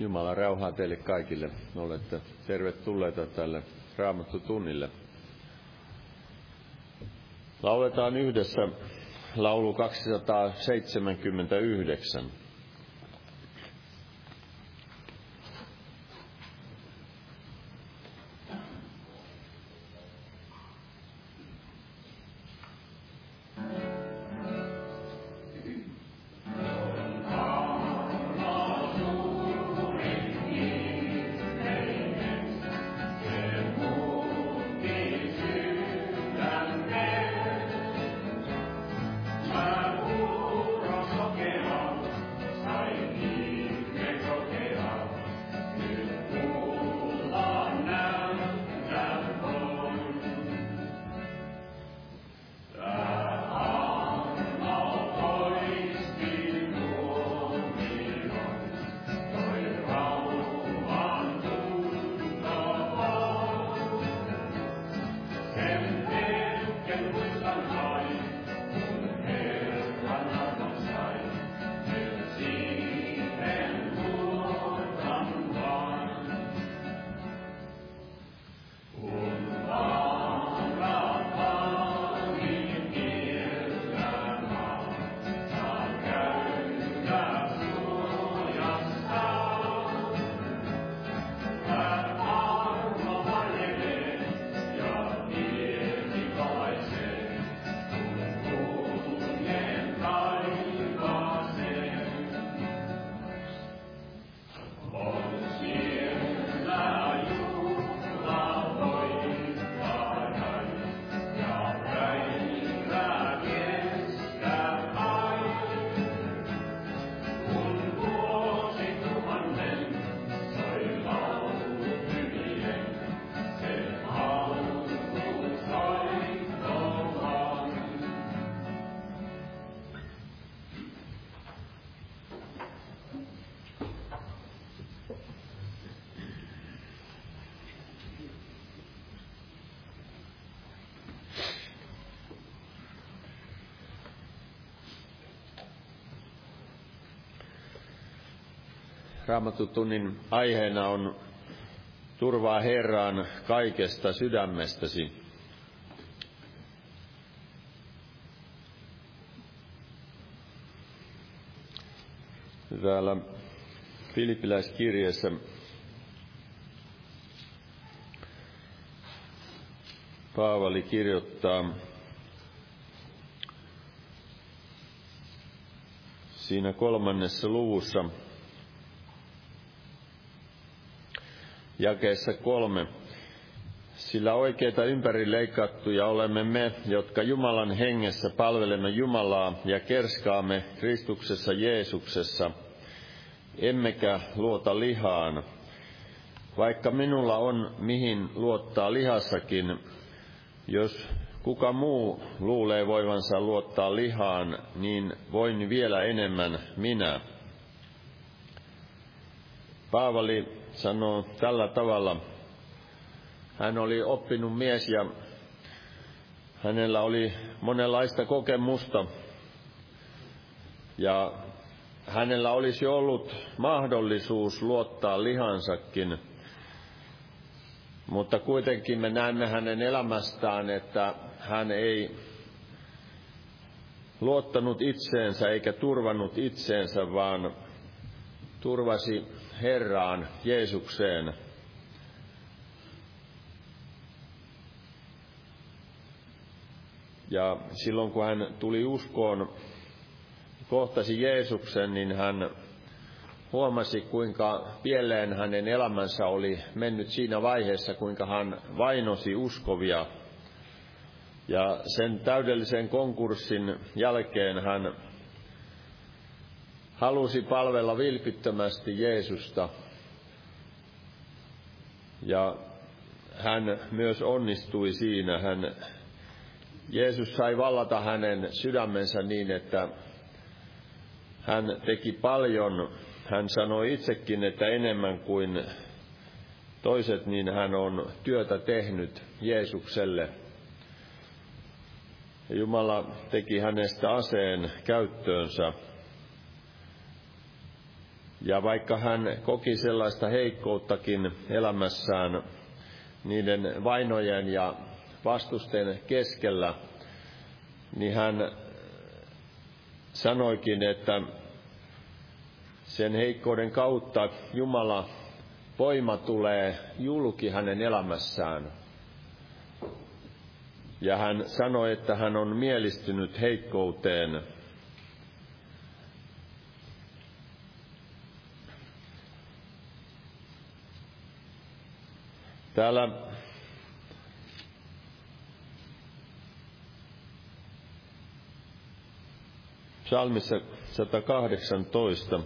Jumala rauhaa teille kaikille. Olette tervetulleita tälle Raamattu tunnille. Lauletaan yhdessä laulu 279. Raamatutunnin aiheena on turvaa Herraan kaikesta sydämestäsi. Täällä Filippiläiskirjeessä Paavali kirjoittaa siinä kolmannessa luvussa jakeessa kolme. Sillä oikeita ympärileikattuja olemme me, jotka Jumalan hengessä palvelemme Jumalaa ja kerskaamme Kristuksessa Jeesuksessa, emmekä luota lihaan. Vaikka minulla on mihin luottaa lihassakin, jos kuka muu luulee voivansa luottaa lihaan, niin voin vielä enemmän minä. Paavali sanoo tällä tavalla. Hän oli oppinut mies ja hänellä oli monenlaista kokemusta ja hänellä olisi ollut mahdollisuus luottaa lihansakin, mutta kuitenkin me näemme hänen elämästään, että hän ei luottanut itseensä eikä turvannut itseensä, vaan turvasi Herraan, Jeesukseen. Ja silloin kun hän tuli uskoon, kohtasi Jeesuksen, niin hän huomasi, kuinka pieleen hänen elämänsä oli mennyt siinä vaiheessa, kuinka hän vainosi uskovia. Ja sen täydellisen konkurssin jälkeen hän halusi palvella vilpittömästi Jeesusta. Ja hän myös onnistui siinä. Hän, Jeesus sai vallata hänen sydämensä niin, että hän teki paljon hän sanoi itsekin, että enemmän kuin toiset, niin hän on työtä tehnyt Jeesukselle. Jumala teki hänestä aseen käyttöönsä. Ja vaikka hän koki sellaista heikkouttakin elämässään niiden vainojen ja vastusten keskellä, niin hän sanoikin, että sen heikkouden kautta Jumala voima tulee julki hänen elämässään. Ja hän sanoi, että hän on mielistynyt heikkouteen. Täällä psalmissa 118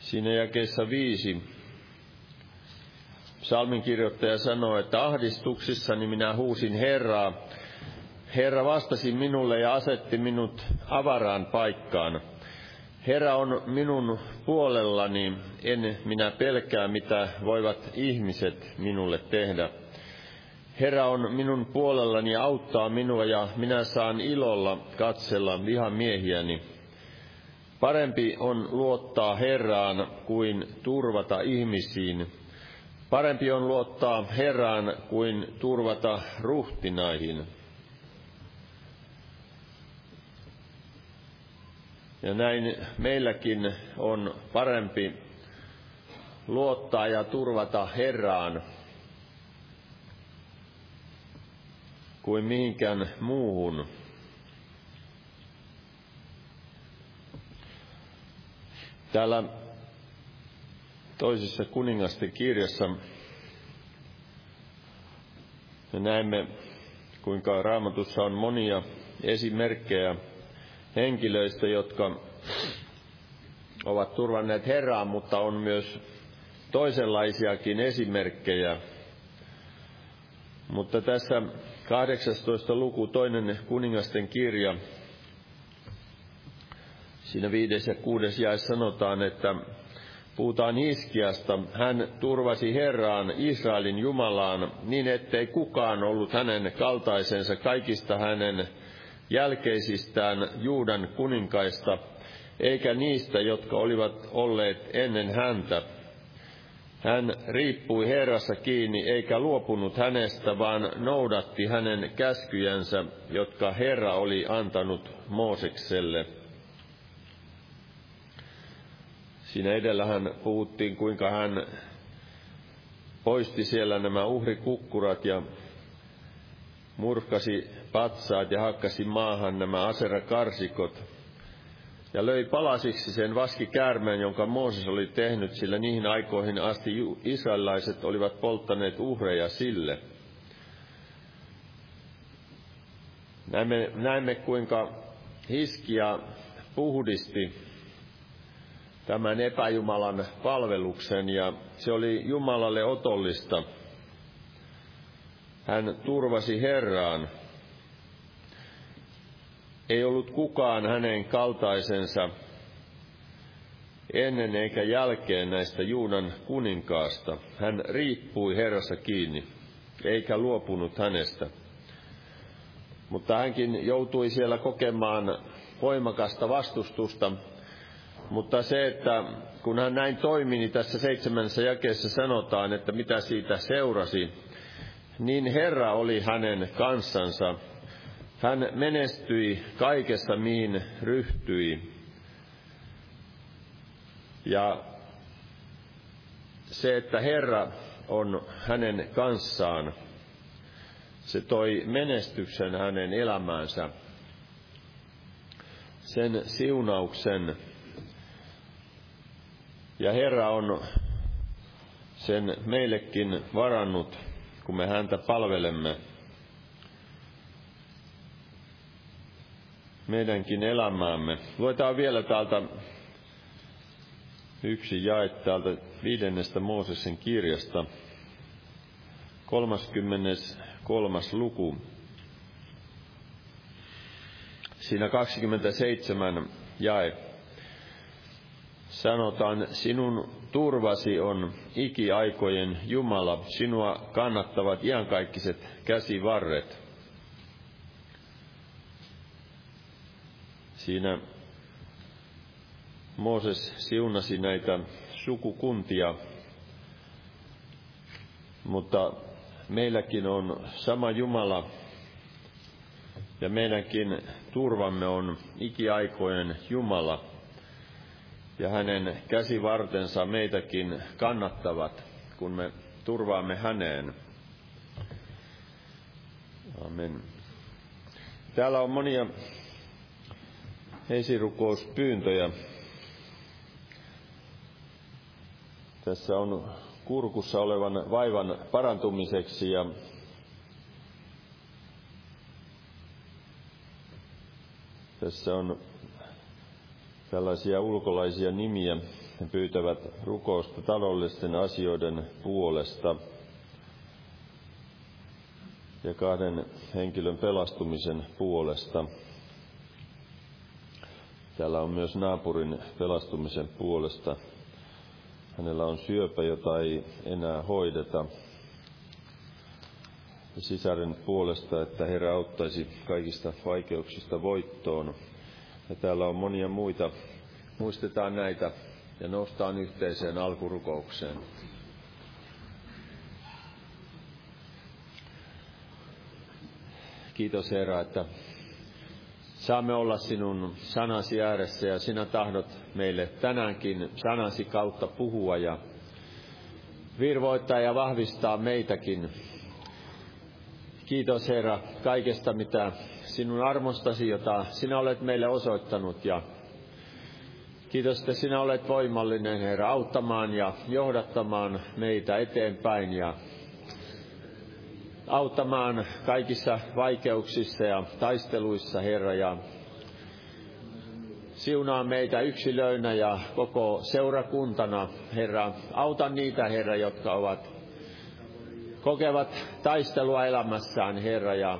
Siinä jakeessa viisi psalmin kirjoittaja sanoo, että ahdistuksissani minä huusin Herraa. Herra vastasi minulle ja asetti minut avaraan paikkaan. Herra on minun puolellani, en minä pelkää, mitä voivat ihmiset minulle tehdä. Herra on minun puolellani ja auttaa minua ja minä saan ilolla katsella vihamiehiäni. Parempi on luottaa Herraan kuin turvata ihmisiin. Parempi on luottaa Herraan kuin turvata ruhtinaihin. Ja näin meilläkin on parempi luottaa ja turvata Herraan kuin mihinkään muuhun. Täällä toisessa kuningasten kirjassa me näemme, kuinka raamatussa on monia esimerkkejä henkilöistä, jotka ovat turvanneet Herraan, mutta on myös toisenlaisiakin esimerkkejä. Mutta tässä 18. luku, toinen kuningasten kirja, Siinä viides ja kuudes jae sanotaan, että puhutaan Hiskiasta. Hän turvasi Herraan Israelin Jumalaan niin, ettei kukaan ollut hänen kaltaisensa kaikista hänen jälkeisistään Juudan kuninkaista, eikä niistä, jotka olivat olleet ennen häntä. Hän riippui Herrassa kiinni, eikä luopunut hänestä, vaan noudatti hänen käskyjänsä, jotka Herra oli antanut Moosekselle. Siinä edellähän puhuttiin, kuinka hän poisti siellä nämä uhrikukkurat ja murkasi patsaat ja hakkasi maahan nämä aserakarsikot ja löi palasiksi sen vaskikäärmeen, jonka Mooses oli tehnyt, sillä niihin aikoihin asti israelaiset olivat polttaneet uhreja sille. Näemme, näemme kuinka Hiskia puhdisti tämän epäjumalan palveluksen ja se oli Jumalalle otollista. Hän turvasi Herraan. Ei ollut kukaan hänen kaltaisensa ennen eikä jälkeen näistä Juudan kuninkaasta. Hän riippui Herrassa kiinni, eikä luopunut hänestä. Mutta hänkin joutui siellä kokemaan voimakasta vastustusta mutta se, että kun hän näin toimi, niin tässä seitsemännessä jakeessa sanotaan, että mitä siitä seurasi, niin Herra oli hänen kansansa. Hän menestyi kaikessa, mihin ryhtyi. Ja se, että Herra on hänen kanssaan, se toi menestyksen hänen elämäänsä, sen siunauksen. Ja Herra on sen meillekin varannut, kun me häntä palvelemme. meidänkin elämäämme. Luetaan vielä täältä yksi jae täältä viidennestä Mooseksen kirjasta, 33. luku. Siinä 27 jae sanotaan, sinun turvasi on ikiaikojen Jumala, sinua kannattavat iankaikkiset käsivarret. Siinä Mooses siunasi näitä sukukuntia, mutta meilläkin on sama Jumala ja meidänkin turvamme on ikiaikojen Jumala ja hänen käsivartensa meitäkin kannattavat, kun me turvaamme häneen. Amen. Täällä on monia esirukouspyyntöjä. Tässä on kurkussa olevan vaivan parantumiseksi ja tässä on tällaisia ulkolaisia nimiä. He pyytävät rukousta taloudellisten asioiden puolesta ja kahden henkilön pelastumisen puolesta. Täällä on myös naapurin pelastumisen puolesta. Hänellä on syöpä, jota ei enää hoideta. Sisaren puolesta, että Herra auttaisi kaikista vaikeuksista voittoon. Ja täällä on monia muita. Muistetaan näitä ja noustaan yhteiseen alkurukoukseen. Kiitos Herra, että saamme olla sinun sanasi ääressä ja sinä tahdot meille tänäänkin sanasi kautta puhua ja virvoittaa ja vahvistaa meitäkin. Kiitos Herra kaikesta, mitä sinun armostasi, jota sinä olet meille osoittanut ja Kiitos, että sinä olet voimallinen, Herra, auttamaan ja johdattamaan meitä eteenpäin ja auttamaan kaikissa vaikeuksissa ja taisteluissa, Herra, ja siunaa meitä yksilöinä ja koko seurakuntana, Herra. Auta niitä, Herra, jotka ovat, kokevat taistelua elämässään, Herra, ja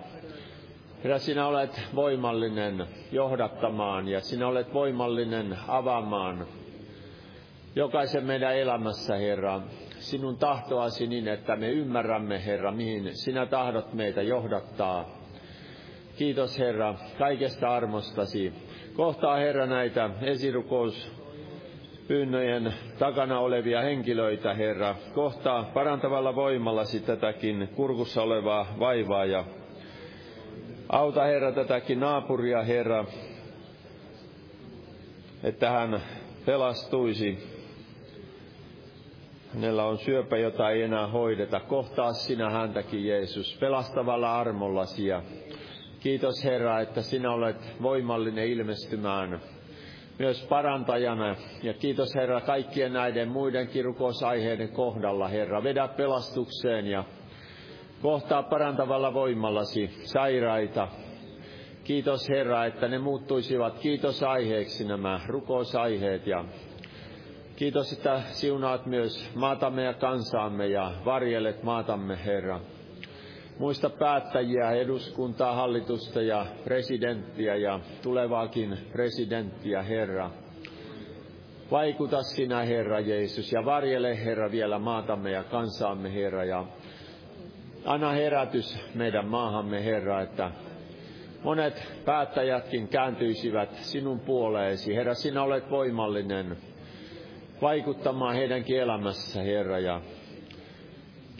Herra, sinä olet voimallinen johdattamaan ja sinä olet voimallinen avaamaan jokaisen meidän elämässä, Herra sinun tahtoasi niin, että me ymmärrämme, Herra, mihin sinä tahdot meitä johdattaa. Kiitos, Herra, kaikesta armostasi. Kohtaa, Herra, näitä esirukous pyynnöjen takana olevia henkilöitä, Herra. Kohtaa parantavalla voimallasi tätäkin kurkussa olevaa vaivaa ja auta, Herra, tätäkin naapuria, Herra, että hän pelastuisi Hänellä on syöpä, jota ei enää hoideta. Kohtaa sinä häntäkin, Jeesus, pelastavalla armollasi. Ja kiitos Herra, että sinä olet voimallinen ilmestymään myös parantajana. Ja kiitos Herra kaikkien näiden muiden kirukosaiheiden kohdalla, Herra. Vedä pelastukseen ja kohtaa parantavalla voimallasi sairaita. Kiitos Herra, että ne muuttuisivat kiitosaiheeksi nämä rukousaiheet ja Kiitos, että siunaat myös maatamme ja kansaamme ja varjelet maatamme, Herra. Muista päättäjiä, eduskuntaa, hallitusta ja presidenttiä ja tulevaakin presidenttiä, Herra. Vaikuta sinä, Herra Jeesus, ja varjele, Herra, vielä maatamme ja kansaamme, Herra, ja anna herätys meidän maahamme, Herra, että monet päättäjätkin kääntyisivät sinun puoleesi. Herra, sinä olet voimallinen vaikuttamaan heidänkin elämässä, Herra. Ja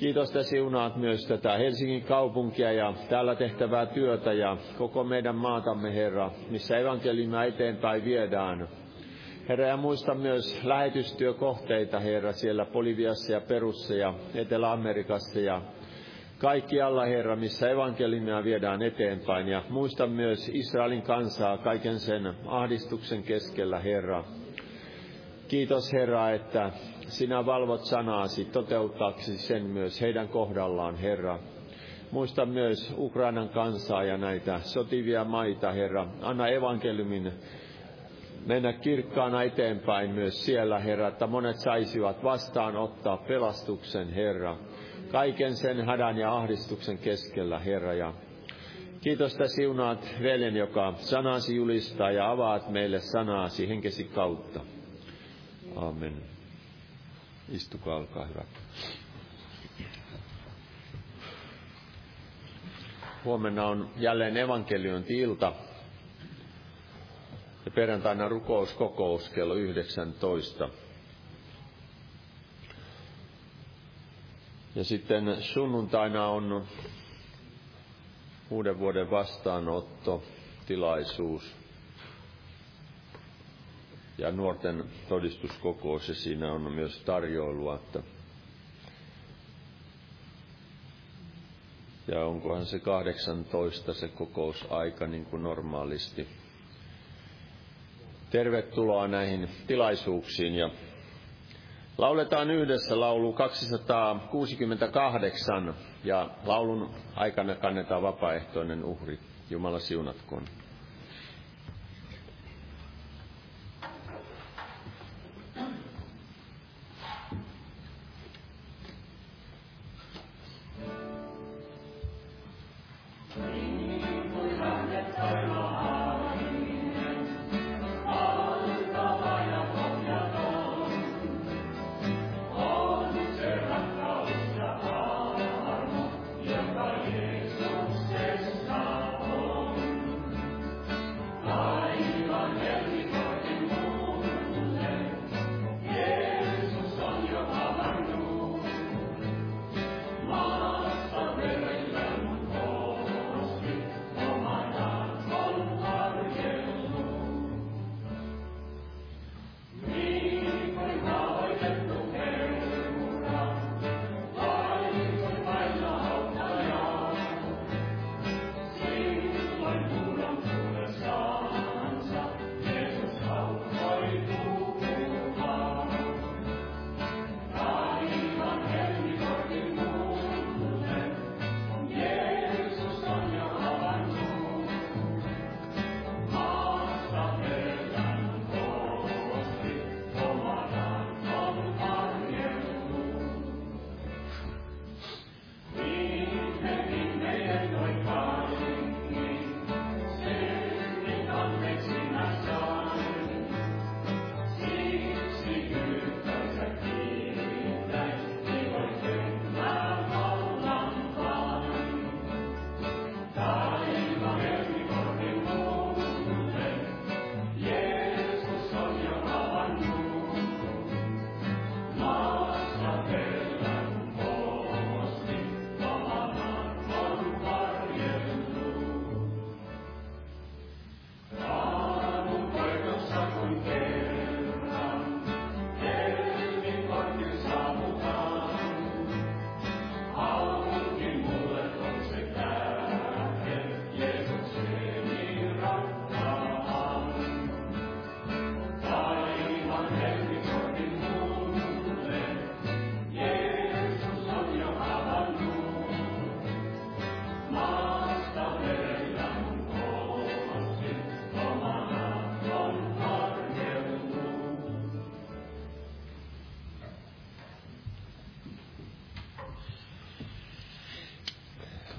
kiitos, että siunaat myös tätä Helsingin kaupunkia ja täällä tehtävää työtä ja koko meidän maatamme, Herra, missä evankeliumia eteenpäin viedään. Herra, ja muista myös lähetystyökohteita, Herra, siellä Boliviassa ja Perussa ja Etelä-Amerikassa ja kaikkialla, Herra, missä evankelimia viedään eteenpäin. Ja muista myös Israelin kansaa kaiken sen ahdistuksen keskellä, Herra. Kiitos, Herra, että sinä valvot sanaasi toteuttaaksesi sen myös heidän kohdallaan, Herra. Muista myös Ukrainan kansaa ja näitä sotivia maita, Herra. Anna evankeliumin mennä kirkkaana eteenpäin myös siellä, Herra, että monet saisivat vastaanottaa pelastuksen, Herra. Kaiken sen hädän ja ahdistuksen keskellä, Herra. Ja kiitos, että siunaat veljen, joka sanasi julistaa ja avaat meille sanaasi henkesi kautta. Amen. Istukaa, olkaa hyvä. Huomenna on jälleen evankeliointi-ilta ja perjantaina rukouskokous kello 19. Ja sitten sunnuntaina on uuden vuoden vastaanotto, tilaisuus ja nuorten todistuskokous ja siinä on myös tarjoilua, että ja onkohan se 18 se kokousaika niin kuin normaalisti. Tervetuloa näihin tilaisuuksiin ja lauletaan yhdessä laulu 268 ja laulun aikana kannetaan vapaaehtoinen uhri. Jumala siunatkoon.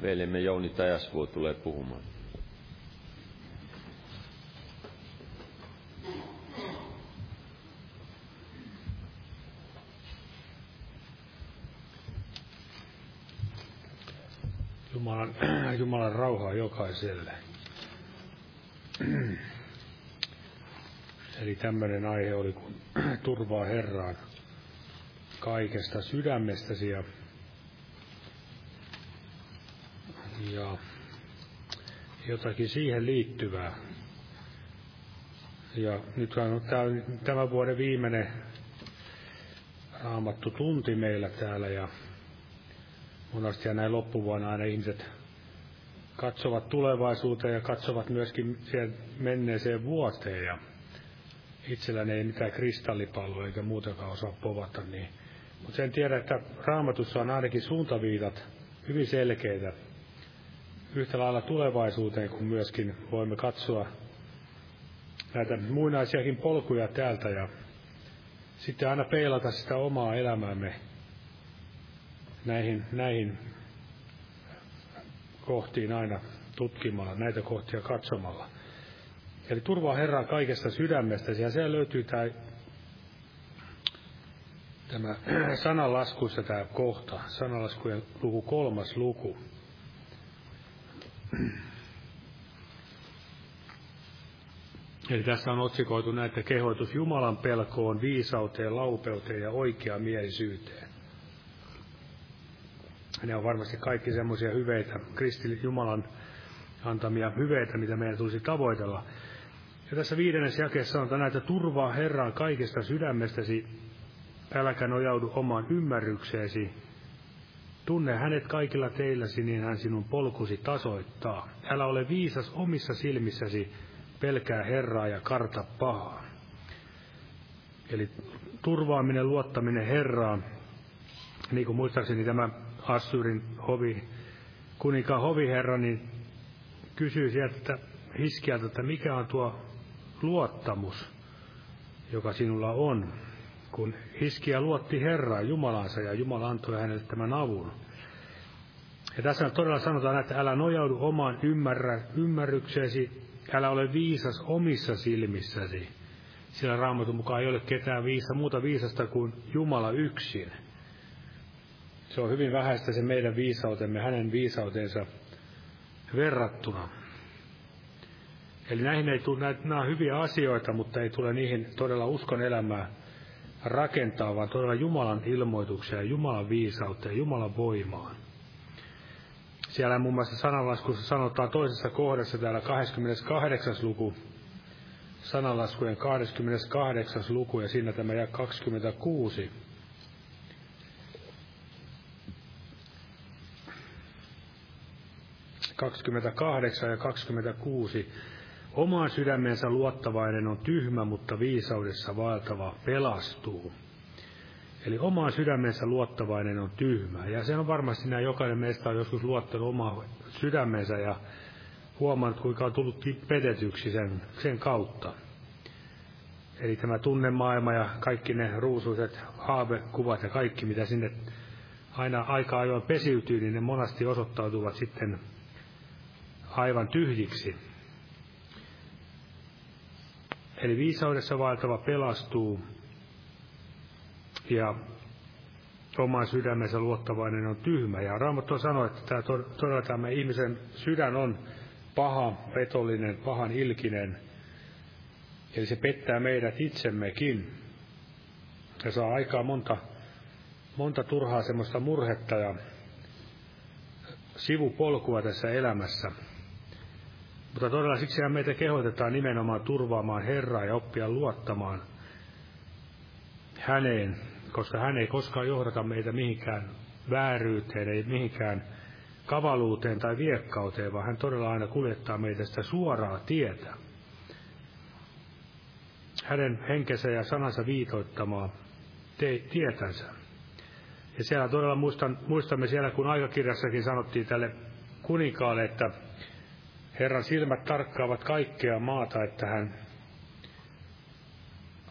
Veljemme Jouni Tajasvuo tulee puhumaan. Jumalan, Jumalan rauhaa jokaiselle. Eli tämmöinen aihe oli, kun turvaa Herraan kaikesta sydämestäsi ja ja jotakin siihen liittyvää. Ja nyt on tämän vuoden viimeinen raamattu tunti meillä täällä ja monasti ja näin loppuvuonna aina ihmiset katsovat tulevaisuuteen ja katsovat myöskin siihen menneeseen vuoteen ja itselläni ei mitään kristallipalloa eikä muutakaan osaa povata, niin mutta sen tiedä, että raamatussa on ainakin suuntaviitat hyvin selkeitä yhtä lailla tulevaisuuteen, kun myöskin voimme katsoa näitä muinaisiakin polkuja täältä ja sitten aina peilata sitä omaa elämäämme näihin, näihin kohtiin aina tutkimalla, näitä kohtia katsomalla. Eli turvaa Herraa kaikesta sydämestä. Ja siellä löytyy tämä, tämä sananlaskussa tämä kohta, sanalaskujen luku kolmas luku. Eli tässä on otsikoitu näitä kehoitus Jumalan pelkoon, viisauteen, laupeuteen ja oikeamielisyyteen. Ne on varmasti kaikki semmoisia hyveitä, kristillis Jumalan antamia hyveitä, mitä meidän tulisi tavoitella. Ja tässä viidennessä jakeessa on näitä turvaa Herran kaikesta sydämestäsi, äläkä nojaudu omaan ymmärrykseesi. Tunne hänet kaikilla teilläsi, niin hän sinun polkusi tasoittaa. Älä ole viisas omissa silmissäsi, pelkää Herraa ja karta pahaa. Eli turvaaminen, luottaminen Herraan, niin kuin muistaakseni tämä Assyrin hovi, kuninkaan hoviherra, niin kysyy sieltä Hiskialta, että mikä on tuo luottamus, joka sinulla on. Kun Hiskia luotti Herraa Jumalansa ja Jumala antoi hänelle tämän avun. Ja tässä todella sanotaan, että älä nojaudu omaan ymmärrä, ymmärrykseesi, älä ole viisas omissa silmissäsi. Sillä raamatun mukaan ei ole ketään viisa, muuta viisasta kuin Jumala yksin. Se on hyvin vähäistä se meidän viisautemme, hänen viisautensa verrattuna. Eli näihin ei tule, nämä hyviä asioita, mutta ei tule niihin todella uskon elämää rakentaa, vaan todella Jumalan ilmoituksia, Jumalan viisautta ja Jumalan voimaan. Siellä muun muassa sananlaskussa sanotaan toisessa kohdassa täällä 28. luku, sananlaskujen 28. luku ja siinä tämä ja 26. 28 ja 26. Omaan sydämensä luottavainen on tyhmä, mutta viisaudessa vaeltava pelastuu. Eli omaan sydämensä luottavainen on tyhmä. Ja se on varmasti näin, jokainen meistä on joskus luottanut omaa sydämensä ja huomannut, kuinka on tullut petetyksi sen, sen kautta. Eli tämä tunnemaailma ja kaikki ne ruusuiset haavekuvat ja kaikki, mitä sinne aina aika ajoin pesiytyy, niin ne monasti osoittautuvat sitten aivan tyhjiksi. Eli viisaudessa vaeltava pelastuu ja oman sydämensä luottavainen on tyhmä. Ja Raamattu sanoo, että tämä todella tämä ihmisen sydän on paha, petollinen, pahan ilkinen. Eli se pettää meidät itsemmekin. Ja saa aikaa monta, monta turhaa semmoista murhetta ja sivupolkua tässä elämässä. Mutta todella siksi meitä kehotetaan nimenomaan turvaamaan Herraa ja oppia luottamaan häneen, koska hän ei koskaan johdata meitä mihinkään vääryyteen, ei mihinkään kavaluuteen tai viekkauteen, vaan hän todella aina kuljettaa meitä sitä suoraa tietä. Hänen henkensä ja sanansa viitoittamaa te- tietänsä. Ja siellä todella muistan, muistamme siellä, kun aikakirjassakin sanottiin tälle kuninkaalle, että Herran silmät tarkkaavat kaikkea maata, että hän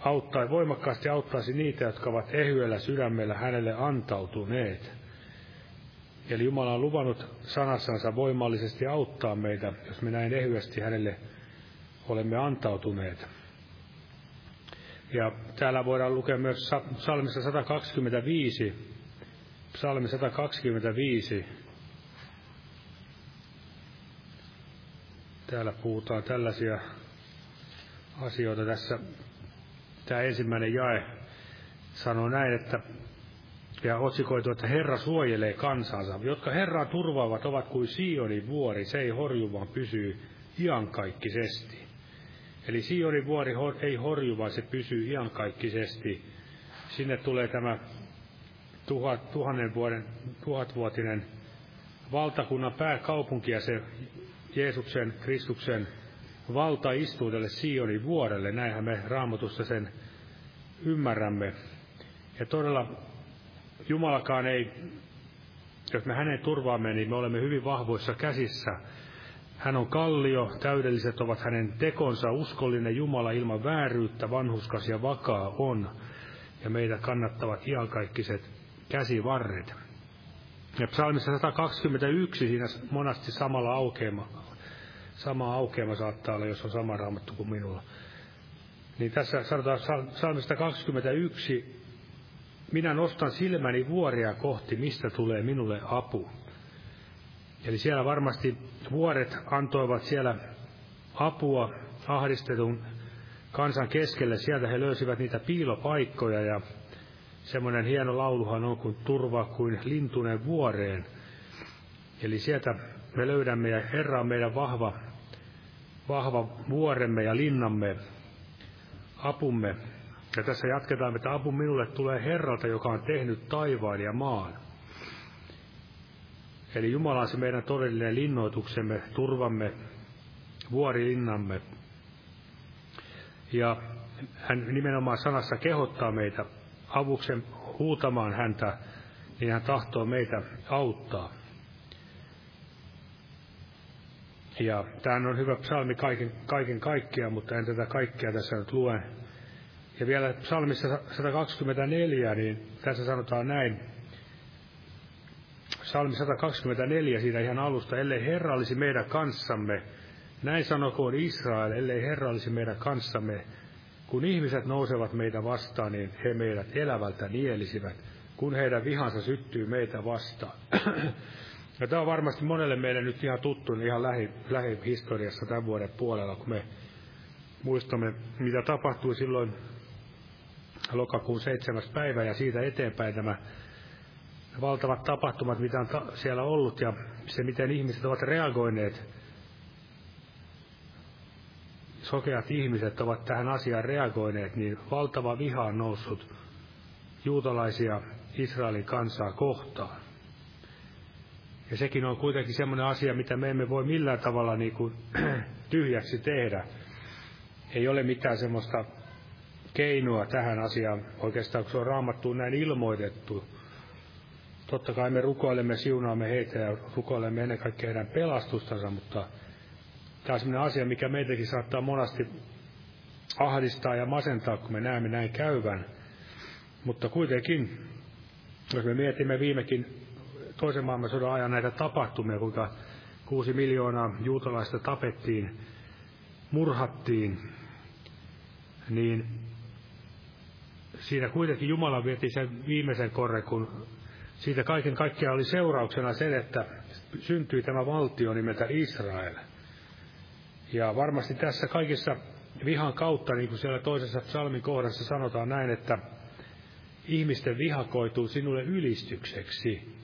auttaa, voimakkaasti auttaisi niitä, jotka ovat ehyellä sydämellä hänelle antautuneet. Eli Jumala on luvannut sanassansa voimallisesti auttaa meitä, jos me näin ehyesti hänelle olemme antautuneet. Ja täällä voidaan lukea myös psalmissa 125, psalmi 125, Täällä puhutaan tällaisia asioita tässä. Tämä ensimmäinen jae sanoo näin, että ja otsikoitu, että Herra suojelee kansansa. Jotka Herraa turvaavat ovat kuin Sionin vuori, se ei horju, vaan pysyy iankaikkisesti. Eli Sionin vuori ei horju, vaan se pysyy iankaikkisesti. Sinne tulee tämä tuhat, tuhannen vuoden, tuhatvuotinen valtakunnan pääkaupunki ja se Jeesuksen, Kristuksen valta istuu tälle Sionin vuorelle. Näinhän me raamatusta sen ymmärrämme. Ja todella Jumalakaan ei, jos me hänen turvaamme, niin me olemme hyvin vahvoissa käsissä. Hän on kallio, täydelliset ovat hänen tekonsa, uskollinen Jumala ilman vääryyttä, vanhuskas ja vakaa on. Ja meitä kannattavat iankaikiset käsivarret. Ja psalmissa 121 siinä monasti samalla aukeama, sama aukeama saattaa olla, jos on sama raamattu kuin minulla. Niin tässä sanotaan psalmista 21, minä nostan silmäni vuoria kohti, mistä tulee minulle apu. Eli siellä varmasti vuoret antoivat siellä apua ahdistetun kansan keskelle. Sieltä he löysivät niitä piilopaikkoja ja semmoinen hieno lauluhan on kuin turva kuin lintunen vuoreen. Eli sieltä me löydämme ja Herra on meidän vahva, vahva vuoremme ja linnamme, apumme. Ja tässä jatketaan, että apu minulle tulee Herralta, joka on tehnyt taivaan ja maan. Eli Jumala on se meidän todellinen linnoituksemme, turvamme, vuorilinnamme. Ja hän nimenomaan sanassa kehottaa meitä avuksen huutamaan häntä, niin hän tahtoo meitä auttaa. Ja tämä on hyvä psalmi kaiken, kaiken kaikkiaan, mutta en tätä kaikkea tässä nyt lue. Ja vielä psalmissa 124, niin tässä sanotaan näin. Psalmi 124 siitä ihan alusta, ellei Herra olisi meidän kanssamme, näin sanokoon Israel, ellei Herra olisi meidän kanssamme, kun ihmiset nousevat meitä vastaan, niin he meidät elävältä nielisivät, kun heidän vihansa syttyy meitä vastaan. ja tämä on varmasti monelle meille nyt ihan tuttu niin ihan lähi, lähihistoriassa tämän vuoden puolella, kun me muistamme, mitä tapahtui silloin lokakuun seitsemäs päivä ja siitä eteenpäin tämä valtavat tapahtumat, mitä on ta- siellä ollut ja se, miten ihmiset ovat reagoineet sokeat ihmiset ovat tähän asiaan reagoineet, niin valtava viha on noussut juutalaisia Israelin kansaa kohtaan. Ja sekin on kuitenkin semmoinen asia, mitä me emme voi millään tavalla niin kuin tyhjäksi tehdä. Ei ole mitään semmoista keinoa tähän asiaan, oikeastaan kun se on raamattuun näin ilmoitettu. Totta kai me rukoilemme, siunaamme heitä ja rukoilemme ennen kaikkea heidän pelastustansa, mutta Tämä on sellainen asia, mikä meitäkin saattaa monasti ahdistaa ja masentaa, kun me näemme näin käyvän. Mutta kuitenkin, jos me mietimme viimekin toisen maailmansodan ajan näitä tapahtumia, kuinka kuusi miljoonaa juutalaista tapettiin, murhattiin, niin siinä kuitenkin Jumala vietti sen viimeisen korre, kun siitä kaiken kaikkiaan oli seurauksena se, että syntyi tämä valtio nimeltä Israel – ja varmasti tässä kaikessa vihan kautta, niin kuin siellä toisessa psalmin kohdassa sanotaan näin, että ihmisten viha koituu sinulle ylistykseksi.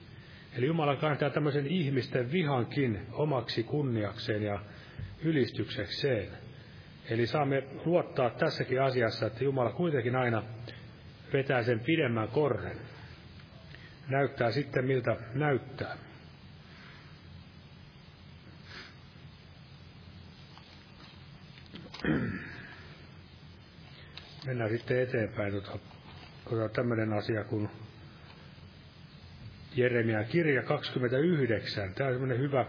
Eli Jumala kantaa tämmöisen ihmisten vihankin omaksi kunniakseen ja ylistyksekseen. Eli saamme luottaa tässäkin asiassa, että Jumala kuitenkin aina vetää sen pidemmän korren. Näyttää sitten miltä näyttää. Mennään sitten eteenpäin. Tota, tota tämmöinen asia kuin Jeremia kirja 29. Tämä on semmoinen hyvä,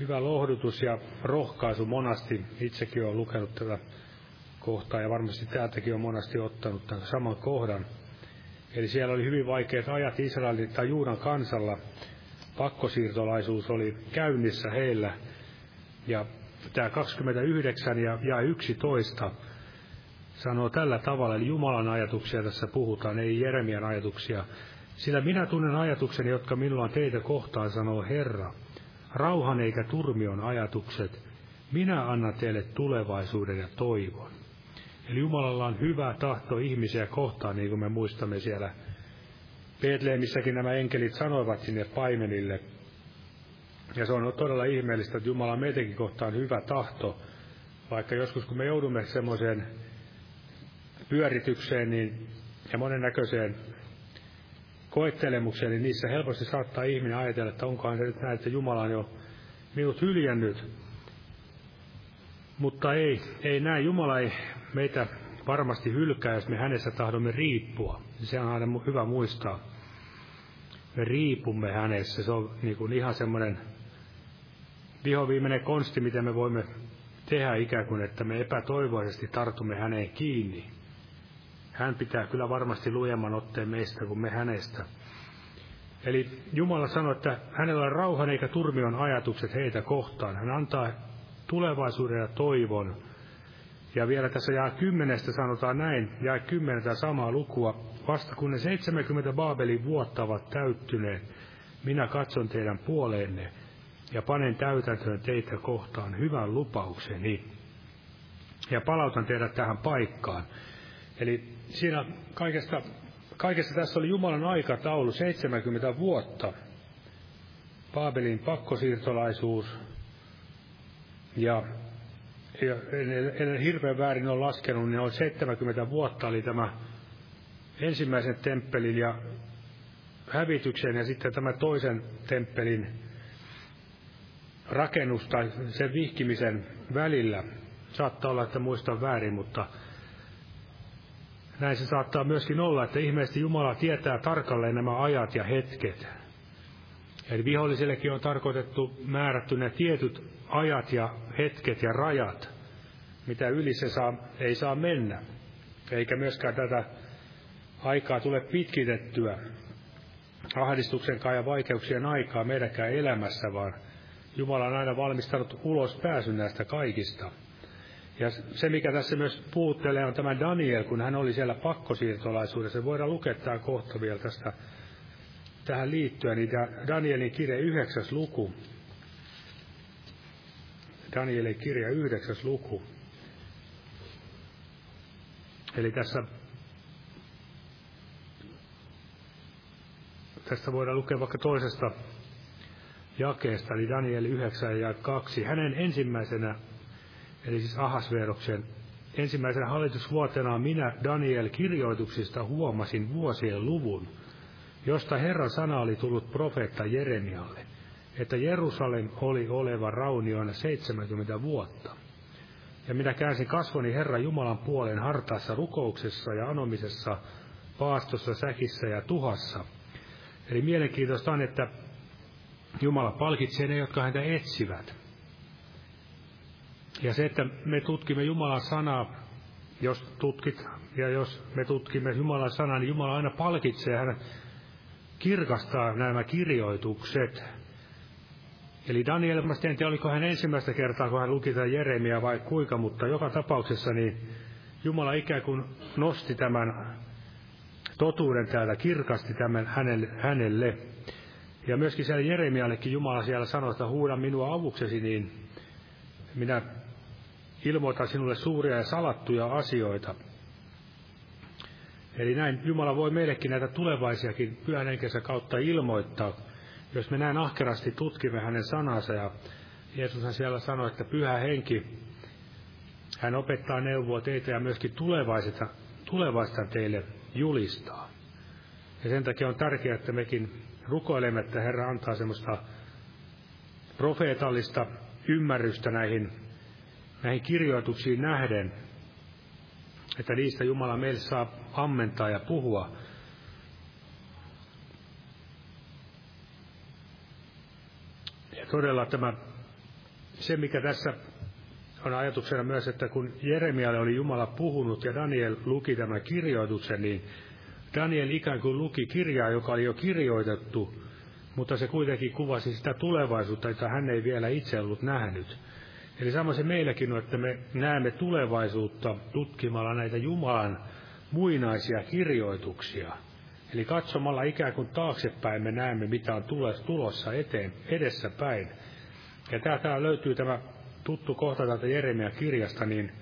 hyvä lohdutus ja rohkaisu monasti. Itsekin olen lukenut tätä kohtaa ja varmasti täältäkin on monasti ottanut tämän saman kohdan. Eli siellä oli hyvin vaikeat ajat Israelin tai Juudan kansalla. Pakkosiirtolaisuus oli käynnissä heillä. Ja tämä 29 ja, ja 11 sanoo tällä tavalla, eli Jumalan ajatuksia tässä puhutaan, ei Jeremian ajatuksia. Sillä minä tunnen ajatukseni, jotka minulla on teitä kohtaan, sanoo Herra. Rauhan eikä turmion ajatukset. Minä annan teille tulevaisuuden ja toivon. Eli Jumalalla on hyvä tahto ihmisiä kohtaan, niin kuin me muistamme siellä Betlehemissäkin nämä enkelit sanoivat sinne paimenille, ja se on todella ihmeellistä, että Jumala meitäkin kohtaan hyvä tahto, vaikka joskus kun me joudumme semmoiseen pyöritykseen niin, ja monennäköiseen koettelemukseen, niin niissä helposti saattaa ihminen ajatella, että onkohan se nyt näin, että Jumala on jo minut hyljännyt. Mutta ei, ei näin. Jumala ei meitä varmasti hylkää, jos me hänessä tahdomme riippua. Se on aina hyvä muistaa. Me riipumme hänessä. Se on niin kuin ihan semmoinen vihoviimeinen konsti, mitä me voimme tehdä ikään kuin, että me epätoivoisesti tartumme häneen kiinni. Hän pitää kyllä varmasti lujemman otteen meistä kuin me hänestä. Eli Jumala sanoi, että hänellä on rauhan eikä turmion ajatukset heitä kohtaan. Hän antaa tulevaisuuden ja toivon. Ja vielä tässä jää kymmenestä sanotaan näin, jää kymmeneltä samaa lukua. Vasta kun ne 70 Baabelin vuotta ovat täyttyneet, minä katson teidän puoleenne ja panen täytäntöön teitä kohtaan hyvän lupaukseni. Ja palautan teidät tähän paikkaan. Eli siinä kaikesta, kaikesta tässä oli Jumalan aikataulu 70 vuotta. Baabelin pakkosiirtolaisuus ja, ja en, en hirveän väärin ole laskenut, niin on 70 vuotta oli tämä ensimmäisen temppelin ja hävityksen ja sitten tämä toisen temppelin rakennus tai sen vihkimisen välillä. Saattaa olla, että muistan väärin, mutta näin se saattaa myöskin olla, että ihmeesti Jumala tietää tarkalleen nämä ajat ja hetket. Eli vihollisellekin on tarkoitettu määrätty ne tietyt ajat ja hetket ja rajat, mitä yli se saa, ei saa mennä. Eikä myöskään tätä aikaa tule pitkitettyä ahdistuksen ja vaikeuksien aikaa meidänkään elämässä, vaan Jumala on aina valmistanut ulos pääsyn näistä kaikista. Ja se, mikä tässä myös puuttelee, on tämä Daniel, kun hän oli siellä pakkosiirtolaisuudessa. Voidaan lukea tämä kohta vielä tästä tähän liittyen, niin Danielin kirja yhdeksäs luku. Danielin kirja yhdeksäs luku. Eli tässä tästä voidaan lukea vaikka toisesta jakeesta, eli Daniel 9 ja 2. Hänen ensimmäisenä, eli siis Ahasveroksen ensimmäisenä hallitusvuotena minä Daniel kirjoituksista huomasin vuosien luvun, josta Herran sana oli tullut profeetta Jeremialle, että Jerusalem oli oleva rauniona 70 vuotta. Ja minä käänsin kasvoni Herran Jumalan puolen hartaassa rukouksessa ja anomisessa, paastossa, säkissä ja tuhassa. Eli mielenkiintoista on, että Jumala palkitsee ne, jotka häntä etsivät. Ja se, että me tutkimme Jumalan sanaa, jos tutkit ja jos me tutkimme Jumalan sanaa, niin Jumala aina palkitsee hän kirkastaa nämä kirjoitukset. Eli Daniel, mä en tiedä, oliko hän ensimmäistä kertaa, kun hän luki tätä Jeremia vai kuinka, mutta joka tapauksessa niin Jumala ikään kuin nosti tämän totuuden täällä, kirkasti tämän hänelle. Ja myöskin siellä Jeremiallekin Jumala siellä sanoi, että huuda minua avuksesi, niin minä ilmoitan sinulle suuria ja salattuja asioita. Eli näin Jumala voi meillekin näitä tulevaisiakin pyhän henkensä kautta ilmoittaa, jos me näin ahkerasti tutkimme hänen sanansa. Ja Jeesushan siellä sanoi, että pyhä henki, hän opettaa neuvoa teitä ja myöskin tulevaista teille julistaa. Ja sen takia on tärkeää, että mekin rukoilemme, että Herra antaa semmoista profeetallista ymmärrystä näihin, näihin kirjoituksiin nähden, että niistä Jumala meille saa ammentaa ja puhua. Ja todella tämä, se mikä tässä on ajatuksena myös, että kun Jeremialle oli Jumala puhunut ja Daniel luki tämän kirjoituksen, niin Daniel ikään kuin luki kirjaa, joka oli jo kirjoitettu, mutta se kuitenkin kuvasi sitä tulevaisuutta, jota hän ei vielä itse ollut nähnyt. Eli sama se meilläkin on, että me näemme tulevaisuutta tutkimalla näitä Jumalan muinaisia kirjoituksia. Eli katsomalla ikään kuin taaksepäin me näemme, mitä on tulossa eteen, edessäpäin. Ja täältä löytyy tämä tuttu kohta täältä Jeremia kirjasta, niin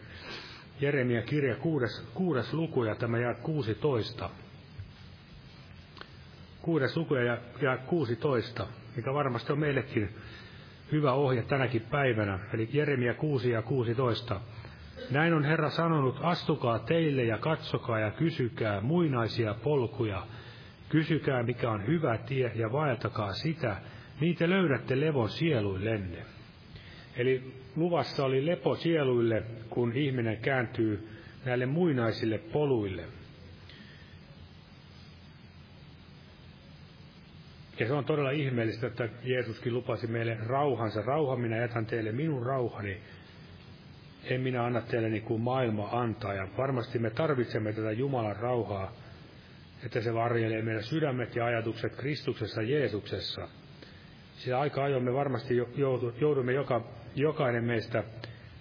Jeremia kirja kuudes, kuudes luku ja tämä jää 16 kuudes luku ja, ja 16, mikä varmasti on meillekin hyvä ohje tänäkin päivänä, eli Jeremia 6 ja 16. Näin on Herra sanonut, astukaa teille ja katsokaa ja kysykää muinaisia polkuja. Kysykää, mikä on hyvä tie ja vaeltakaa sitä, niin te löydätte levon sieluillenne. Eli luvassa oli lepo sieluille, kun ihminen kääntyy näille muinaisille poluille. Ja se on todella ihmeellistä, että Jeesuskin lupasi meille rauhansa. Rauha minä jätän teille minun rauhani. En minä anna teille niin kuin maailma antaa. Ja varmasti me tarvitsemme tätä Jumalan rauhaa, että se varjelee meidän sydämet ja ajatukset Kristuksessa Jeesuksessa. Sillä aika ajoin me varmasti joudumme joka, jokainen meistä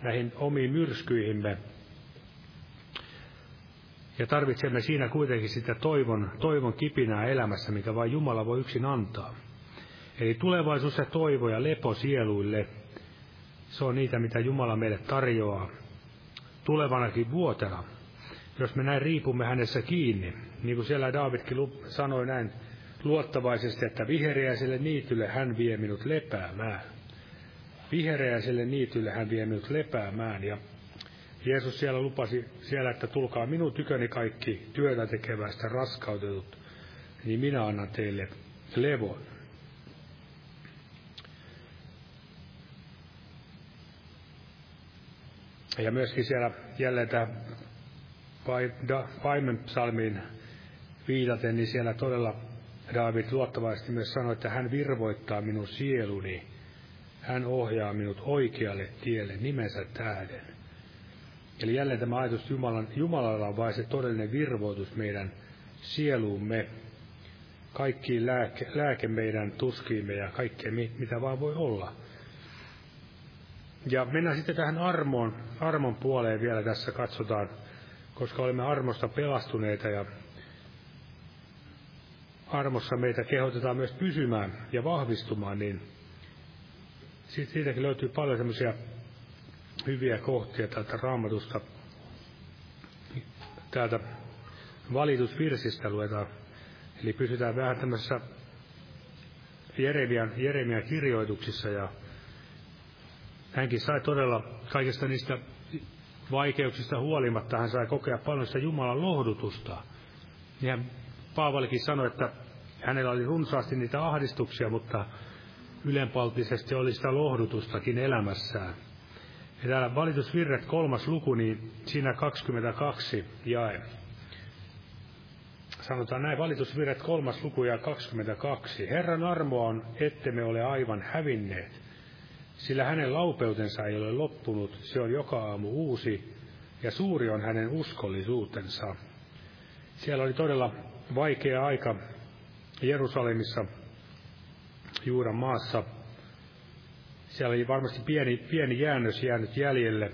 näihin omiin myrskyihimme. Ja tarvitsemme siinä kuitenkin sitä toivon, toivon kipinää elämässä, mikä vain Jumala voi yksin antaa. Eli tulevaisuus ja toivo ja lepo sieluille, se on niitä, mitä Jumala meille tarjoaa tulevanakin vuotena. Jos me näin riipumme hänessä kiinni, niin kuin siellä Davidkin sanoi näin luottavaisesti, että vihreäiselle niitylle hän vie minut lepäämään. Vihreäiselle niitylle hän vie minut lepäämään. Ja Jeesus siellä lupasi siellä, että tulkaa minun tyköni kaikki työtä tekevästä raskautetut, niin minä annan teille levon. Ja myöskin siellä jälleen tämä Paimen psalmiin viitaten, niin siellä todella David luottavaisesti myös sanoi, että hän virvoittaa minun sieluni. Hän ohjaa minut oikealle tielle nimensä tähden. Eli jälleen tämä ajatus Jumalan, Jumalalla on vain se todellinen virvoitus meidän sieluumme, kaikkiin lääke, lääke meidän tuskiimme ja kaikkea, mitä vaan voi olla. Ja mennään sitten tähän armoon, armon puoleen vielä tässä katsotaan, koska olemme armosta pelastuneita ja armossa meitä kehotetaan myös pysymään ja vahvistumaan, niin siitäkin löytyy paljon semmoisia hyviä kohtia täältä raamatusta. Täältä valitusvirsistä luetaan. Eli pysytään vähän tämmöisessä Jeremian, Jeremian kirjoituksissa ja hänkin sai todella kaikista niistä vaikeuksista huolimatta, hän sai kokea paljon sitä Jumalan lohdutusta. Ja Paavalikin sanoi, että hänellä oli runsaasti niitä ahdistuksia, mutta ylenpaltisesti oli sitä lohdutustakin elämässään. Ja täällä valitusvirret kolmas luku, niin siinä 22 jae. Sanotaan näin, valitusvirret kolmas luku ja 22. Herran armoa on, ettemme ole aivan hävinneet, sillä hänen laupeutensa ei ole loppunut, se on joka aamu uusi, ja suuri on hänen uskollisuutensa. Siellä oli todella vaikea aika Jerusalemissa, Juudan maassa, siellä oli varmasti pieni, pieni jäännös jäänyt jäljelle.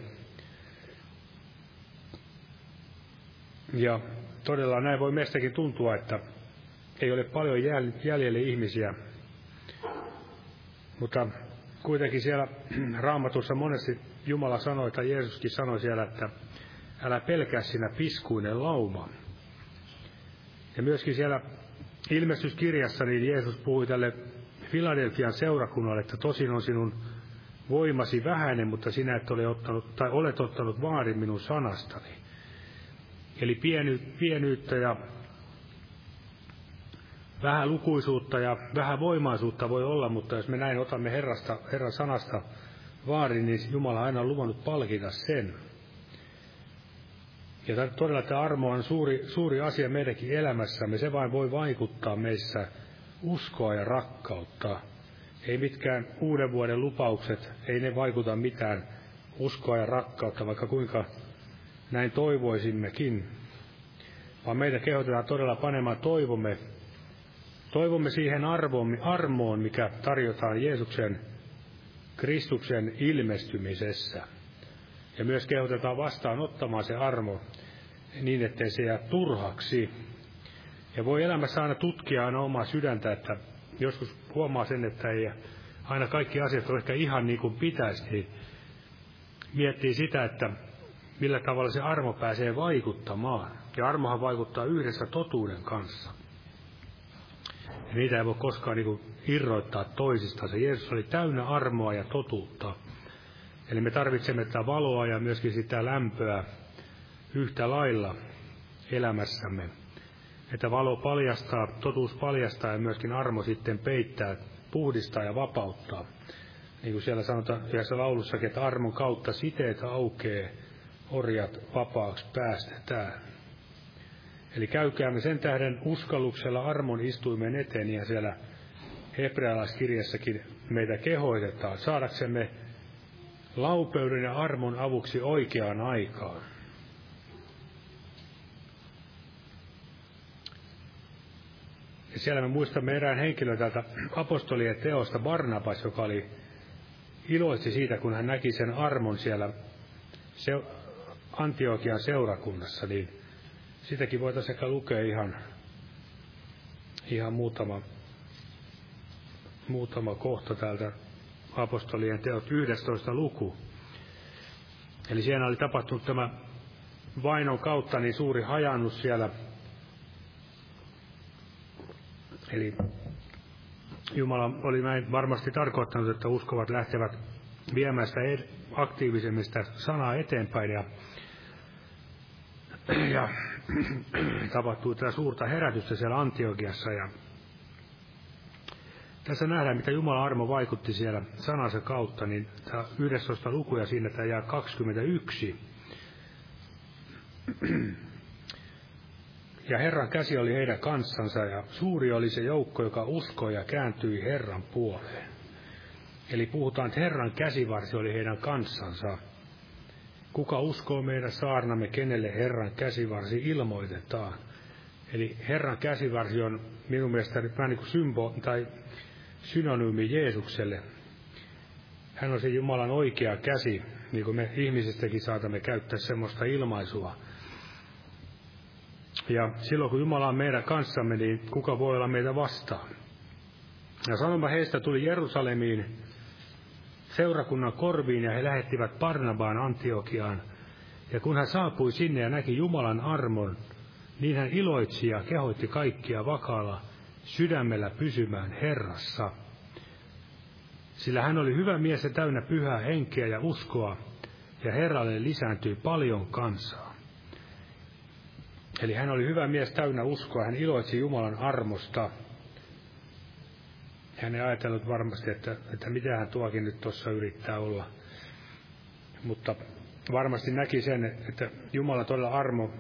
Ja todella näin voi meistäkin tuntua, että ei ole paljon jäljelle ihmisiä. Mutta kuitenkin siellä raamatussa monesti Jumala sanoi, tai Jeesuskin sanoi siellä, että älä pelkää sinä piskuinen lauma. Ja myöskin siellä ilmestyskirjassa niin Jeesus puhui tälle Filadelfian seurakunnalle, että tosin on sinun voimasi vähäinen, mutta sinä et ole ottanut, tai olet ottanut vaarin minun sanastani. Eli pieny, pienyyttä ja vähän lukuisuutta ja vähän voimaisuutta voi olla, mutta jos me näin otamme Herrasta, Herran sanasta vaarin, niin Jumala aina on luvannut palkita sen. Ja todella tämä armo on suuri, suuri asia meidänkin elämässämme. Se vain voi vaikuttaa meissä uskoa ja rakkautta. Ei mitkään uuden vuoden lupaukset, ei ne vaikuta mitään uskoa ja rakkautta, vaikka kuinka näin toivoisimmekin. Vaan meitä kehotetaan todella panemaan toivomme, toivomme siihen arvoon, armoon, mikä tarjotaan Jeesuksen Kristuksen ilmestymisessä. Ja myös kehotetaan vastaanottamaan se armo niin, ettei se jää turhaksi. Ja voi elämässä aina tutkia aina omaa sydäntä, että joskus huomaa sen, että ei aina kaikki asiat ole ehkä ihan niin kuin pitäisi, niin miettii sitä, että millä tavalla se armo pääsee vaikuttamaan. Ja armohan vaikuttaa yhdessä totuuden kanssa. Ja niitä ei voi koskaan niin kuin irroittaa toisistaan. Se Jeesus oli täynnä armoa ja totuutta. Eli me tarvitsemme tätä valoa ja myöskin sitä lämpöä yhtä lailla elämässämme. Että valo paljastaa, totuus paljastaa ja myöskin armo sitten peittää, puhdistaa ja vapauttaa. Niin kuin siellä sanotaan yhdessä laulussakin, että armon kautta siteet aukee, orjat vapaaksi päästetään. Eli käykäämme sen tähden uskalluksella armon istuimen eteen, ja siellä hebrealaiskirjassakin meitä kehoitetaan, saadaksemme laupeuden ja armon avuksi oikeaan aikaan. Siellä me muistamme erään henkilön täältä apostolien teosta Barnabas, joka oli iloitsi siitä, kun hän näki sen armon siellä se, Antiokian seurakunnassa, niin sitäkin voitaisiin ehkä lukea ihan, ihan muutama, muutama kohta täältä apostolien teot 11 luku. Eli siellä oli tapahtunut tämä vainon kautta niin suuri hajannus siellä. Eli Jumala oli näin varmasti tarkoittanut, että uskovat lähtevät viemään sitä aktiivisemmista sanaa eteenpäin ja, ja tapahtui tätä suurta herätystä siellä Antiokiassa ja tässä nähdään, mitä Jumalan armo vaikutti siellä sanansa kautta, niin tämä 11 lukuja siinä tämä jää 21. Ja Herran käsi oli heidän kanssansa, ja suuri oli se joukko, joka uskoi ja kääntyi Herran puoleen. Eli puhutaan, että Herran käsivarsi oli heidän kanssansa. Kuka uskoo meidän saarnamme, kenelle Herran käsivarsi ilmoitetaan. Eli Herran käsivarsi on minun mielestäni vähän niin kuin symbo, tai synonyymi Jeesukselle. Hän on se Jumalan oikea käsi, niin kuin me ihmisistäkin saatamme käyttää semmoista ilmaisua. Ja silloin kun Jumala on meidän kanssamme, niin kuka voi olla meitä vastaan? Ja sanoma heistä tuli Jerusalemiin seurakunnan korviin ja he lähettivät Barnabaan Antiokiaan. Ja kun hän saapui sinne ja näki Jumalan armon, niin hän iloitsi ja kehoitti kaikkia vakaalla sydämellä pysymään Herrassa. Sillä hän oli hyvä mies ja täynnä pyhää henkeä ja uskoa, ja Herralle lisääntyi paljon kansaa. Eli hän oli hyvä mies täynnä uskoa, hän iloitsi Jumalan armosta. Hän ei ajatellut varmasti, että, että mitä hän tuokin nyt tuossa yrittää olla. Mutta varmasti näki sen, että Jumala todella armo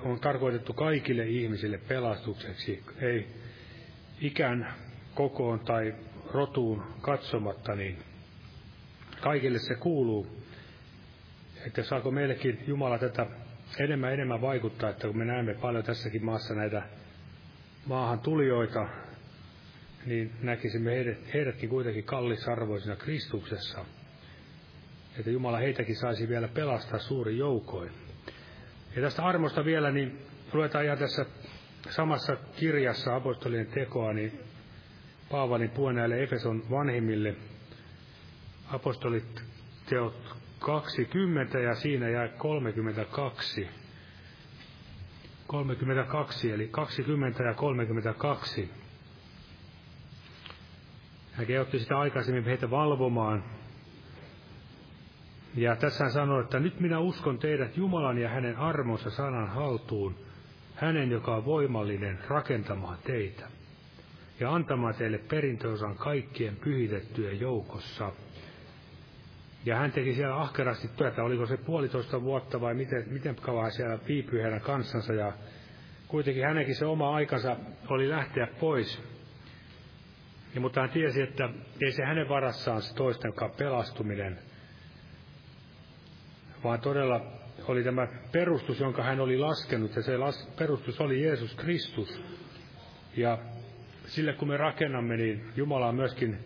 on tarkoitettu kaikille ihmisille pelastukseksi, ei ikään kokoon tai rotuun katsomatta, niin kaikille se kuuluu. Että saako meillekin Jumala tätä enemmän enemmän vaikuttaa, että kun me näemme paljon tässäkin maassa näitä maahan tulijoita, niin näkisimme heidät, heidätkin kuitenkin kallisarvoisina Kristuksessa. Että Jumala heitäkin saisi vielä pelastaa suuri joukoin. Ja tästä armosta vielä, niin luetaan ihan tässä samassa kirjassa apostolien tekoa, niin Paavalin puhe näille Efeson vanhimmille apostolit teot 20 ja siinä jää 32. 32, eli 20 ja 32. Hän kehotti sitä aikaisemmin heitä valvomaan ja tässä hän sanoo, että nyt minä uskon teidät Jumalan ja hänen armonsa sanan haltuun, hänen, joka on voimallinen rakentamaan teitä ja antamaan teille perintöosan kaikkien pyhitettyjen joukossa. Ja hän teki siellä ahkerasti työtä, oliko se puolitoista vuotta vai miten, miten kauan siellä viipyi heidän kanssansa. Ja kuitenkin hänenkin se oma aikansa oli lähteä pois. Ja, mutta hän tiesi, että ei se hänen varassaan se toisten pelastuminen – vaan todella oli tämä perustus, jonka hän oli laskenut, ja se perustus oli Jeesus Kristus. Ja sille kun me rakennamme, niin Jumala on myöskin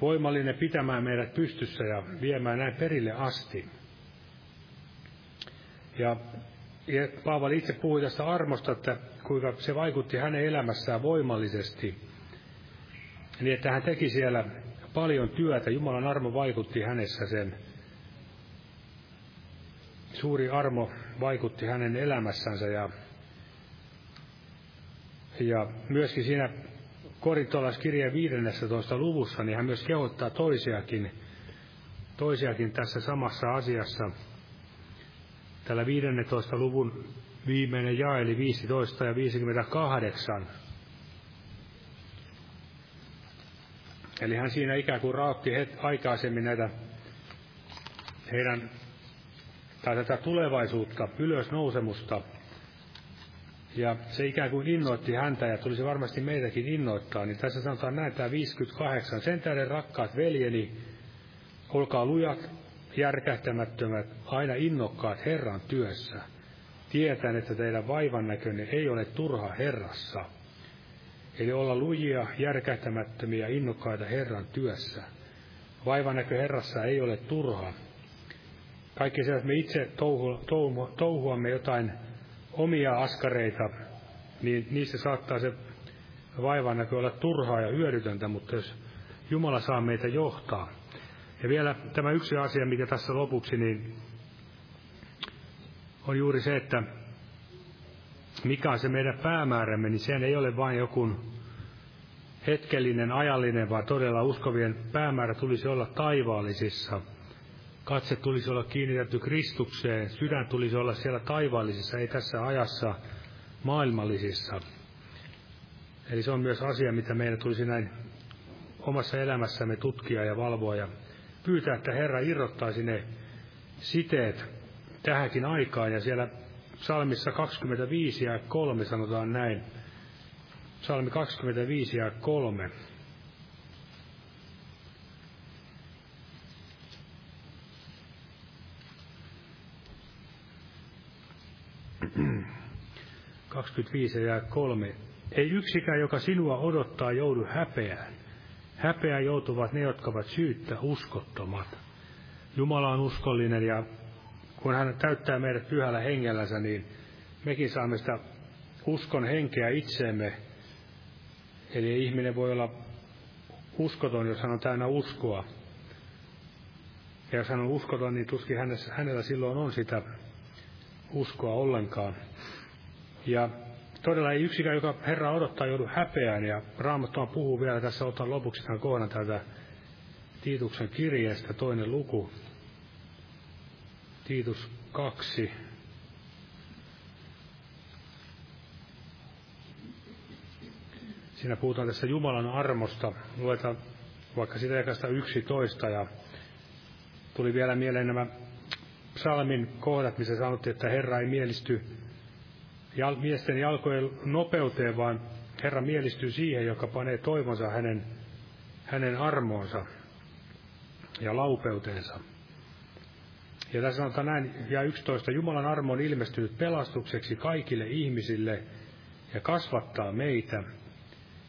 voimallinen pitämään meidät pystyssä ja viemään näin perille asti. Ja, Paavali itse puhui tästä armosta, että kuinka se vaikutti hänen elämässään voimallisesti. Niin, että hän teki siellä paljon työtä. Jumalan armo vaikutti hänessä sen suuri armo vaikutti hänen elämässänsä ja, ja myöskin siinä korintolaiskirjeen 15 luvussa, niin hän myös kehottaa toisiakin, toisiakin tässä samassa asiassa. Tällä 15 luvun viimeinen jae, eli 15 ja 58. Eli hän siinä ikään kuin raotti aikaisemmin näitä heidän, tai tätä tulevaisuutta, ylösnousemusta, ja se ikään kuin innoitti häntä ja tulisi varmasti meitäkin innoittaa, niin tässä sanotaan näin tämä 58. Sen tähden rakkaat veljeni, olkaa lujat, järkähtämättömät, aina innokkaat Herran työssä. Tietän, että teidän vaivan näkönne ei ole turha Herrassa. Eli olla lujia, järkähtämättömiä, innokkaita Herran työssä. Vaivan näkö Herrassa ei ole turha. Kaikki se, että me itse touhu, touhu, touhuamme jotain omia askareita, niin niissä saattaa se vaivan näkö olla turhaa ja hyödytöntä, mutta jos Jumala saa meitä johtaa. Ja vielä tämä yksi asia, mikä tässä lopuksi, niin on juuri se, että mikä on se meidän päämäärämme, niin sehän ei ole vain joku hetkellinen, ajallinen, vaan todella uskovien päämäärä tulisi olla taivaallisissa – Katse tulisi olla kiinnitetty Kristukseen, sydän tulisi olla siellä taivaallisissa, ei tässä ajassa maailmallisissa. Eli se on myös asia, mitä meidän tulisi näin omassa elämässämme tutkia ja valvoa ja pyytää, että Herra irrottaisi ne siteet tähänkin aikaan. Ja siellä psalmissa 25 ja 3 sanotaan näin. Psalmi 25 ja 3. 25 ja 3. Ei yksikään, joka sinua odottaa, joudu häpeään. Häpeään joutuvat ne, jotka ovat syyttä uskottomat. Jumala on uskollinen ja kun hän täyttää meidät pyhällä hengellänsä, niin mekin saamme sitä uskon henkeä itseemme. Eli ihminen voi olla uskoton, jos hän on täynnä uskoa. Ja jos hän on uskoton, niin tuskin hänellä silloin on sitä uskoa ollenkaan. Ja todella ei yksikään, joka Herra odottaa, joudu häpeään. Ja Raamattua puhuu vielä, tässä otan lopuksi tämän kohdan täältä Tiituksen kirjeestä, toinen luku. Tiitus 2. Siinä puhutaan tässä Jumalan armosta. Luetaan vaikka sitä ekasta 11 ja tuli vielä mieleen nämä psalmin kohdat, missä sanottiin, että Herra ei mielisty jal, miesten jalkojen nopeuteen, vaan Herra mielistyy siihen, joka panee toivonsa hänen, hänen armoonsa ja laupeuteensa. Ja tässä sanotaan näin, ja 11, Jumalan armo on ilmestynyt pelastukseksi kaikille ihmisille ja kasvattaa meitä.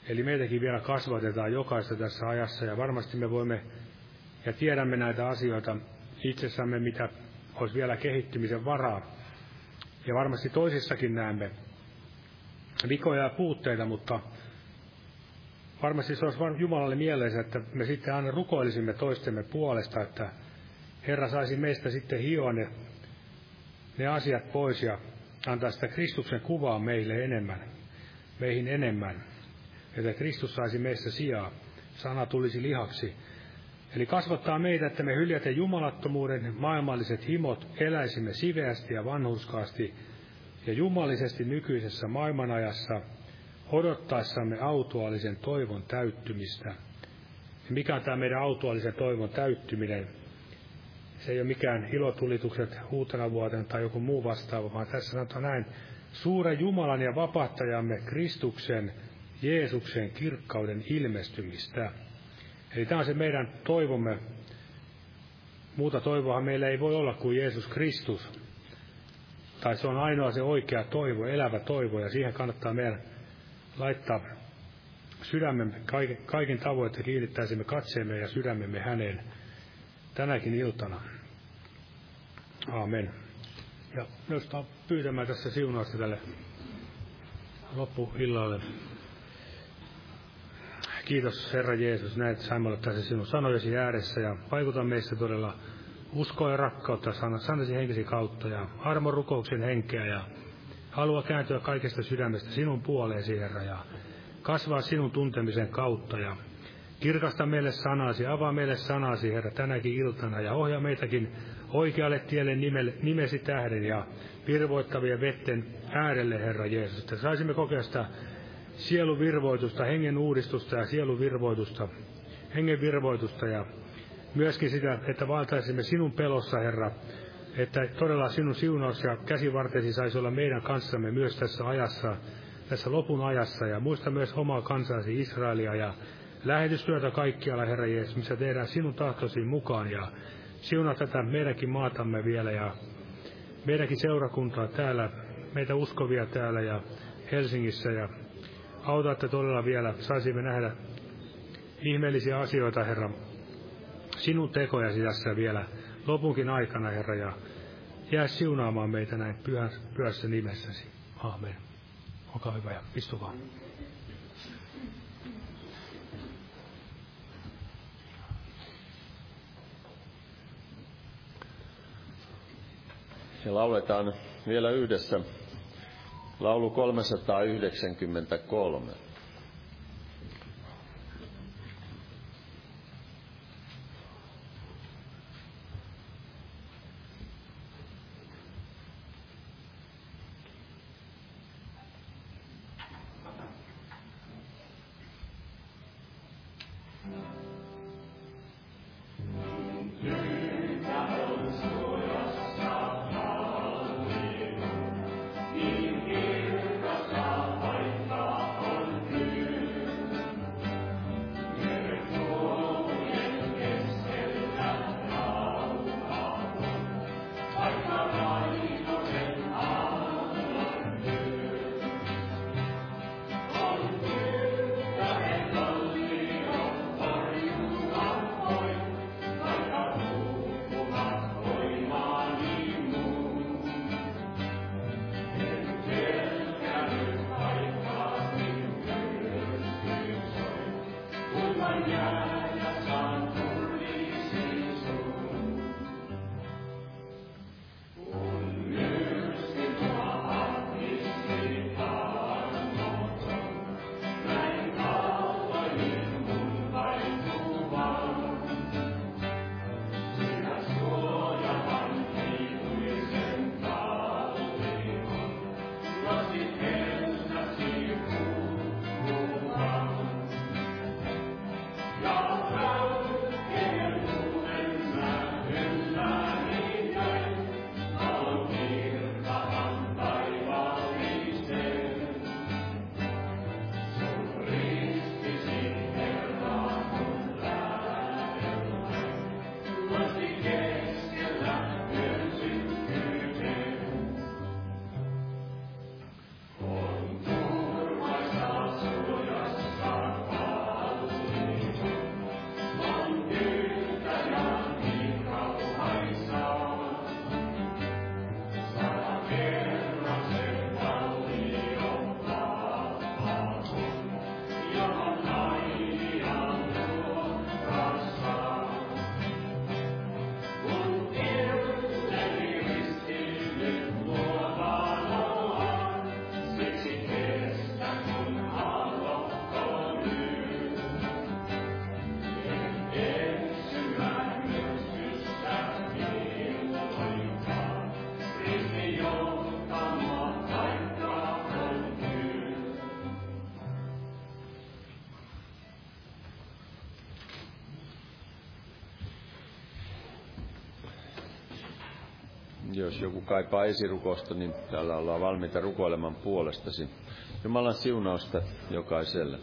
Eli meitäkin vielä kasvatetaan jokaista tässä ajassa, ja varmasti me voimme ja tiedämme näitä asioita itsessämme, mitä olisi vielä kehittymisen varaa. Ja varmasti toisissakin näemme vikoja ja puutteita, mutta varmasti se olisi Jumalalle mielessä, että me sitten aina rukoilisimme toistemme puolesta, että Herra saisi meistä sitten hioa ne, ne asiat pois ja antaa sitä Kristuksen kuvaa meille enemmän, meihin enemmän, että Kristus saisi meistä sijaa, sana tulisi lihaksi. Eli kasvattaa meitä, että me hyljätä jumalattomuuden maailmalliset himot, eläisimme siveästi ja vanhuskaasti ja jumalisesti nykyisessä maailmanajassa, odottaessamme autuaalisen toivon täyttymistä. Ja mikä on tämä meidän autuaalisen toivon täyttyminen? Se ei ole mikään ilotulitukset uutena vuotena tai joku muu vastaava, vaan tässä sanotaan näin, suuren Jumalan ja vapahtajamme Kristuksen, Jeesuksen kirkkauden ilmestymistä. Eli tämä on se meidän toivomme. Muuta toivoa meillä ei voi olla kuin Jeesus Kristus. Tai se on ainoa se oikea toivo, elävä toivo, ja siihen kannattaa meidän laittaa sydämemme kaiken, kaiken tavoin, että kiinnittäisimme katseemme ja sydämemme häneen tänäkin iltana. Aamen. Ja myös pyytämään tässä siunausta tälle loppuillalle. Kiitos Herra Jeesus, näet saimme olla tässä sinun sanojesi ääressä ja vaikuta meissä todella uskoa ja rakkautta sanasi henkesi kautta ja armon rukouksen henkeä ja halua kääntyä kaikesta sydämestä sinun puoleesi, Herra, ja kasvaa sinun tuntemisen kautta ja kirkasta meille sanasi, avaa meille sanasi, Herra, tänäkin iltana ja ohjaa meitäkin oikealle tielle nimelle, nimesi tähden ja virvoittavien vetten äärelle, Herra Jeesus, että saisimme kokea sitä sieluvirvoitusta, hengen uudistusta ja sieluvirvoitusta, hengen virvoitusta ja myöskin sitä, että valtaisimme sinun pelossa, Herra, että todella sinun siunaus ja käsivartesi saisi olla meidän kanssamme myös tässä ajassa, tässä lopun ajassa, ja muista myös omaa kansasi Israelia ja lähetystyötä kaikkialla, Herra Jeesus, missä tehdään sinun tahtosi mukaan, ja siunaa tätä meidänkin maatamme vielä, ja meidänkin seurakuntaa täällä, meitä uskovia täällä ja Helsingissä, ja auta, että todella vielä saisimme nähdä ihmeellisiä asioita, Herra, sinun tekojasi tässä vielä lopunkin aikana, Herra, ja jää siunaamaan meitä näin pyhässä, pyhässä nimessäsi. Amen. Olkaa hyvä ja istukaa. Ja lauletaan vielä yhdessä laulu 393. Jos joku kaipaa esirukosta, niin täällä ollaan valmiita rukoilemaan puolestasi. Jumalan siunausta jokaiselle.